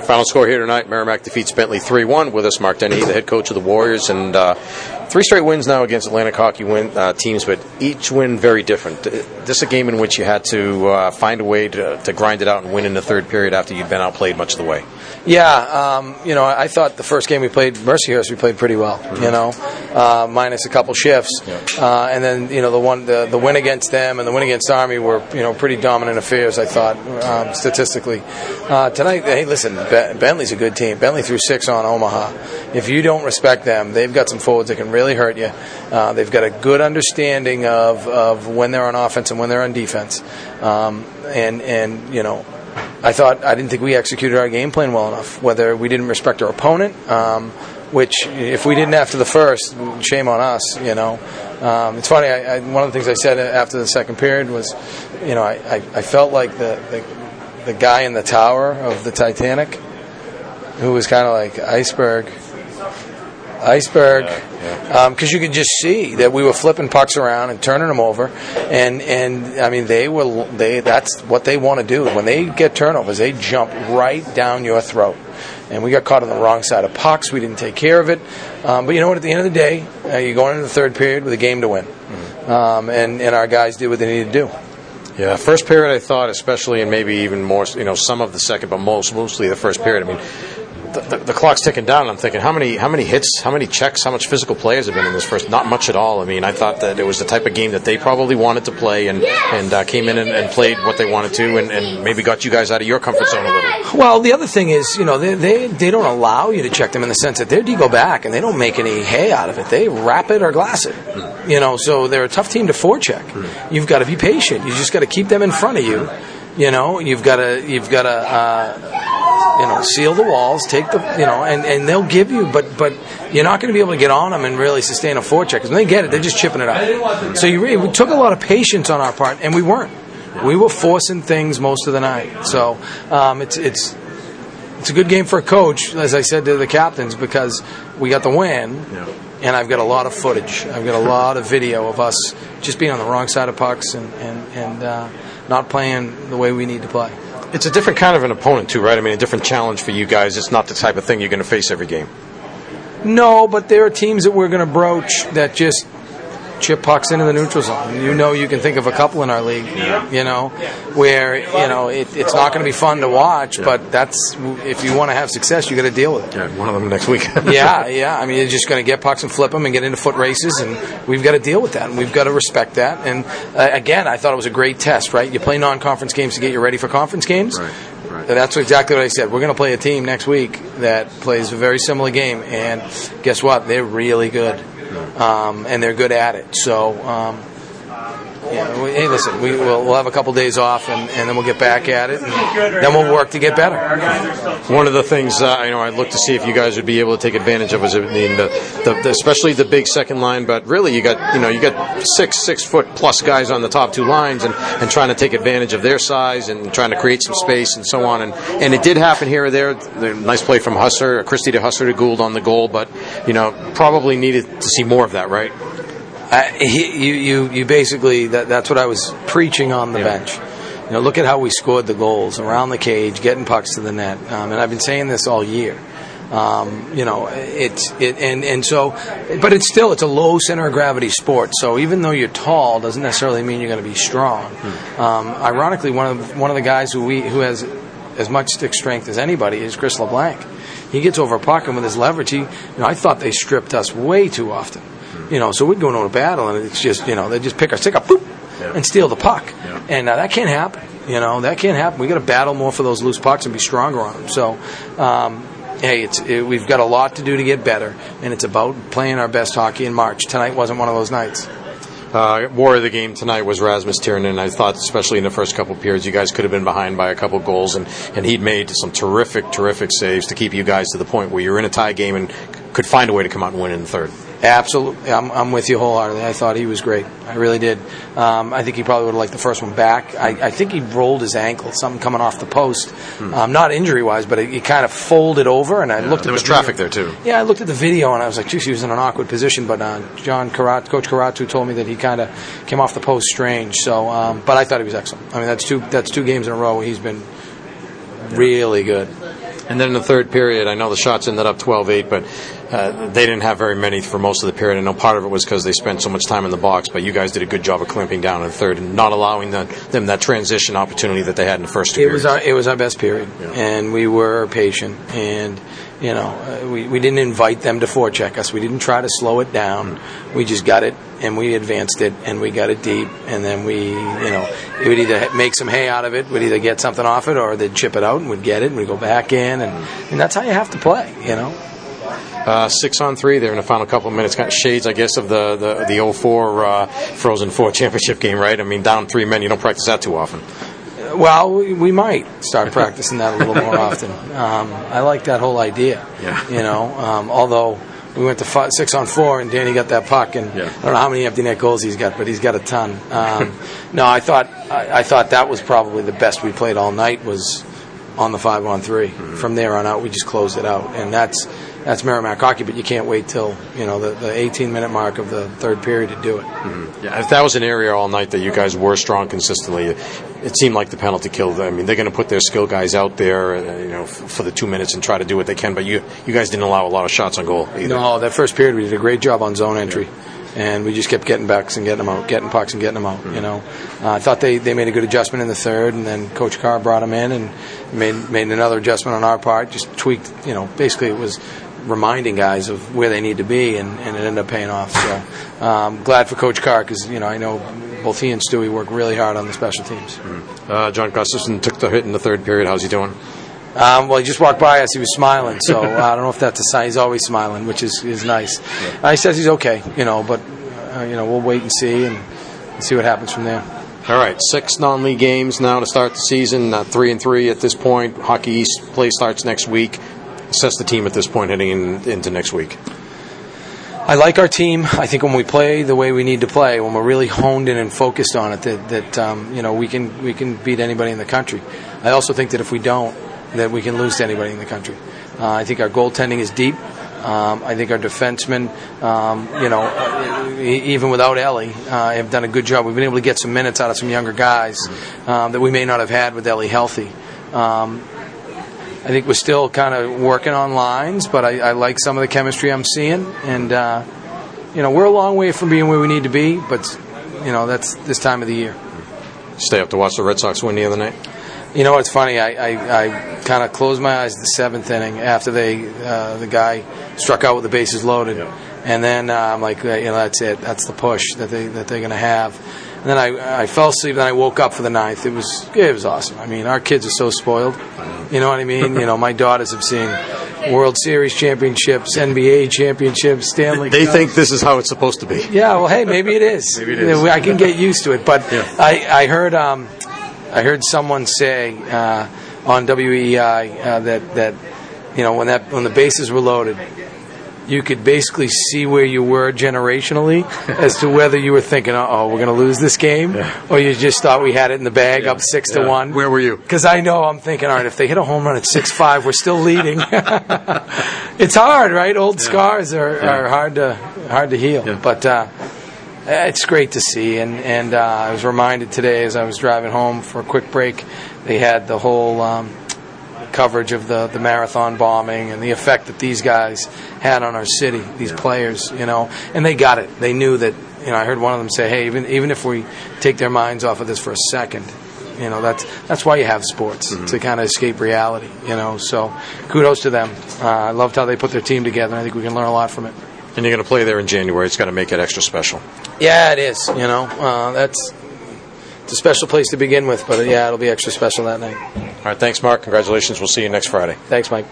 Final score here tonight: Merrimack defeats Bentley three-one. With us, Mark Denny, the head coach of the Warriors, and uh, three straight wins now against Atlantic hockey win, uh, teams, but each win very different. This is a game in which you had to uh, find a way to, to, grind it out and win in the third period after you'd been outplayed much of the way. Yeah, um, you know, I thought the first game we played Mercyhurst, we played pretty well. Mm-hmm. You know, uh, minus a couple shifts, yeah. Uh, and then you know the one the, the win against them and the win against Army were you know pretty dominant affairs. I thought um, statistically. Uh, tonight, hey, listen, Bentley's a good team. Bentley threw six on Omaha. If you don't respect them, they've got some forwards that can really hurt you. Uh, they've got a good understanding of, of when they're on offense and when they're on defense. Um, and and you know, I thought I didn't think we executed our game plan well enough. Whether we didn't respect our opponent. Um, which if we didn't after the first, shame on us, you know. Um, it's funny. I, I, one of the things I said after the second period was, you know, I, I, I felt like the, the the guy in the tower of the Titanic, who was kind of like iceberg, iceberg, because yeah, yeah. um, you could just see that we were flipping pucks around and turning them over, and and I mean they were they that's what they want to do when they get turnovers they jump right down your throat. And we got caught on the wrong side of pucks. We didn't take care of it. Um, but you know what? At the end of the day, uh, you're going into the third period with a game to win. Mm-hmm. Um, and, and our guys did what they needed to do. Yeah, first period I thought, especially, and maybe even more, you know, some of the second, but most mostly the first period. I mean, the, the, clock's ticking down. I'm thinking, how many how many hits, how many checks, how much physical players have been in this first? Not much at all. I mean, I thought that it was the type of game that they probably wanted to play and and uh, came in and, and, played what they wanted to, and, and, maybe got you guys out of your comfort zone a little. Well, the other thing is, you know, they they, they don't allow you to check them in the sense that they're go back and they don't make any hay out of it. They wrap it or glass it. Mm. You know, so they're a tough team to forecheck. Mm. You've got to be patient. You just got to keep them in front of you. You know, you've got to you've got to. Uh, you know, seal the walls, take the, you know, and, and they'll give you, but but you're not going to be able to get on them and really sustain a forecheck because when they get it, they're just chipping it up. So you really, we took a lot of patience on our part, and we weren't. We were forcing things most of the night. So um, it's it's it's a good game for a coach, as I said to the captains, because we got the win. Yeah. And I've got a lot of footage. I've got a lot of video of us just being on the wrong side of pucks and and, and uh, not playing the way we need to play it's a different kind of an opponent too, right? I mean, a different challenge for you guys. It's not the type of thing you're going to face every game. No, but there are teams that we're going to broach that just chip pucks into the neutral zone. You know, you can think of a couple in our league, you know, where you know it, it's not going to be fun to watch, but that's if you want to have success, you got to deal with it. Yeah, one of them next week. yeah, yeah. I mean, you're just going to get pucks and flip them and get into foot races, and we've got to deal with that, and we've got to respect that. And uh, again, I thought it was a great test. Right, you play non-conference games to get you ready for conference games. Right. Right. That's exactly what I said. We're going to play a team next week that plays a very similar game, and guess what? They're really good um, and they're good at it. So. Um, yeah, we, hey, listen, we, will we'll have a couple days off, and, and, then we'll get back at it, then we'll work to get better. One of the things uh, you know, I'd look to see if you guys would be able to take advantage of is I mean, the, the, the, especially the big second line, but really you got you know you got six six foot plus guys on the top two lines, and, and trying to take advantage of their size and trying to create some space and so on, and and it did happen here or there. The nice play from Husser, Christie to Husser to Gould on the goal, but you know probably needed to see more of that, right? Uh, he, you, you, you basically that, that's what I was preaching on the yeah. bench. You know, look at how we scored the goals around the cage, getting pucks to the net, um, and I've been saying this all year. Um, you know, it's it, and and so, but it's still it's a low center of gravity sport. So even though you're tall, doesn't necessarily mean you're going to be strong. Hmm. Um, ironically, one of one of the guys who we who has as much stick strength as anybody is Chris LeBlanc. He gets over a puck and with his leverage, he, you know, I thought they stripped us way too often. You know, so we'd go into a battle and it's just, you know, they just pick our stick up, boop, yeah. and steal the puck. Yeah. And uh, that can't happen. You know, that can't happen. We got to battle more for those loose pucks and be stronger on them. So, um, hey, it's it, we've got a lot to do to get better, and it's about playing our best hockey in March. Tonight wasn't one of those nights. Uh, war of the game tonight was Rasmus Tirronen. And I thought, especially in the first couple of periods, you guys could have been behind by a couple goals, and, and he'd made some terrific, terrific saves to keep you guys to the point where you're in a tie game and could find a way to come out and win in the third. Absolutely, I'm, I'm with you wholeheartedly. I thought he was great. I really did. Um, I think he probably would have liked the first one back. I, I, think he rolled his ankle, something coming off the post, hmm. um, not injury wise, but he kind of folded over. And I yeah, looked. There at was the traffic video. there too. Yeah, I looked at the video and I was like, geez, he was in an awkward position. But uh, John Karat, Coach Karatu told me that he kind of came off the post strange. So, um, but I thought he was excellent. I mean, that's two that's two games in a row. where He's been really good. And then in the third period, I know the shots ended up 12-8, but uh, they didn't have very many for most of the period. I know part of it was because they spent so much time in the box, but you guys did a good job of clamping down in the third and not allowing the, them that transition opportunity that they had in the first two It periods. was our it was our best period, and we were patient, and you know uh, we we didn't invite them to forecheck us. We didn't try to slow it down. We just got it and we advanced it and we got it deep, and then we you know it would either make some hay out of it, would either get something off it, or they'd chip it out and we'd get it and we'd go back in, and and that's how you have to play, you know. Uh, six on three there in the final couple of minutes. Got shades, I guess, of the the, the 04 uh, Frozen Four championship game, right? I mean, down three men, you don't practice that too often. Well, we, we might start practicing that a little more often. Um, I like that whole idea. Yeah. You know, um, although we went to five, six on four, and Danny got that puck, and Yeah. I don't know how many empty net goals he's got, but he's got a ton. Um, no, I thought I, I thought that was probably the best we played all night was on the five on 3 From there on out, we just closed it out, and that's that's Merrimack hockey. But you can't wait till you know the, the 18 minute mark of the third period to do it. Yeah, if that was an area all night that you guys were strong consistently, it seemed like the penalty killed. I mean, they're going to put their skill guys out there, uh, you know, f- for the two minutes and try to do what they can. But you, you guys didn't allow a lot of shots on goal either. No, that first period we did a great job on zone entry, and we just kept getting backs and getting them out, getting pucks and getting them out. You know, uh, I thought they, they made a good adjustment in the third, and then Coach Carr brought them in and made made another adjustment on our part, just tweaked. You know, basically it was reminding guys of where they need to be, and, and it ended up paying off. So um, glad for Coach Carr because you know I know both he and Stewie work really hard on the special teams. Uh, John Gustafson took the hit in the third period. How's he doing? Um, well, he just walked by us. He was smiling, so I don't know if that's a sign. He's always smiling, which is, is nice. Uh, he says he's okay, you know, but uh, you know we'll wait and see and, and see what happens from there. All right, six non-league games now to start the season. Uh, three and three at this point. Hockey East play starts next week. Assess the team at this point heading in, into next week. I like our team. I think when we play the way we need to play, when we're really honed in and focused on it, that, that um, you know we can we can beat anybody in the country. I also think that if we don't, that we can lose to anybody in the country. Uh, I think our goaltending is deep. Um, I think our defensemen, um, you know, even without Ellie, uh, have done a good job. We've been able to get some minutes out of some younger guys um, that we may not have had with Ellie healthy. Um, I think we're still kind of working on lines, but I, I like some of the chemistry I'm seeing, and uh, you know we're a long way from being where we need to be, but you know that's this time of the year. Stay up to watch the Red Sox win the other night. You know what's funny? I, I, I kind of closed my eyes the seventh inning after they uh, the guy struck out with the bases loaded, and then uh, I'm like, you know, that's it. That's the push that they that they're going to have. And then I, I fell asleep. Then I woke up for the ninth. It was it was awesome. I mean, our kids are so spoiled. You know what I mean? you know, my daughters have seen World Series championships, NBA championships, Stanley. They Cups. think this is how it's supposed to be. Yeah, well, hey, maybe it is. Maybe it is. I can get used to it. But Yeah. I, I heard um, I heard someone say uh, on WEEI uh, that that you know when that when the bases were loaded, you could basically see where you were generationally as to whether you were thinking, "Oh, we're going to lose this game," or you just thought we had it in the bag, up six to one. Where were you? Because I know I'm thinking, all right, if they hit a home run at six five, we're still leading. it's hard, right? Old scars are, are hard to hard to heal, Yeah. but uh, it's great to see. And and uh, I was reminded today as I was driving home for a quick break, they had the whole. Um, coverage of the, the marathon bombing and the effect that these guys had on our city, these players, you know, and they got it. They knew that, you know, I heard one of them say, hey, even, even if we take their minds off of this for a second, you know, that's, that's why you have sports, to kind of escape reality, you know, so kudos to them. Uh, I loved how they put their team together. I think we can learn a lot from it. And you're going to play there in January. It's going to make it extra special. Yeah, it is, you know, uh, that's, it's a special place to begin with, but yeah, it'll be extra special that night. All right, thanks, Mark. Congratulations. We'll see you next Friday. Thanks, Mike.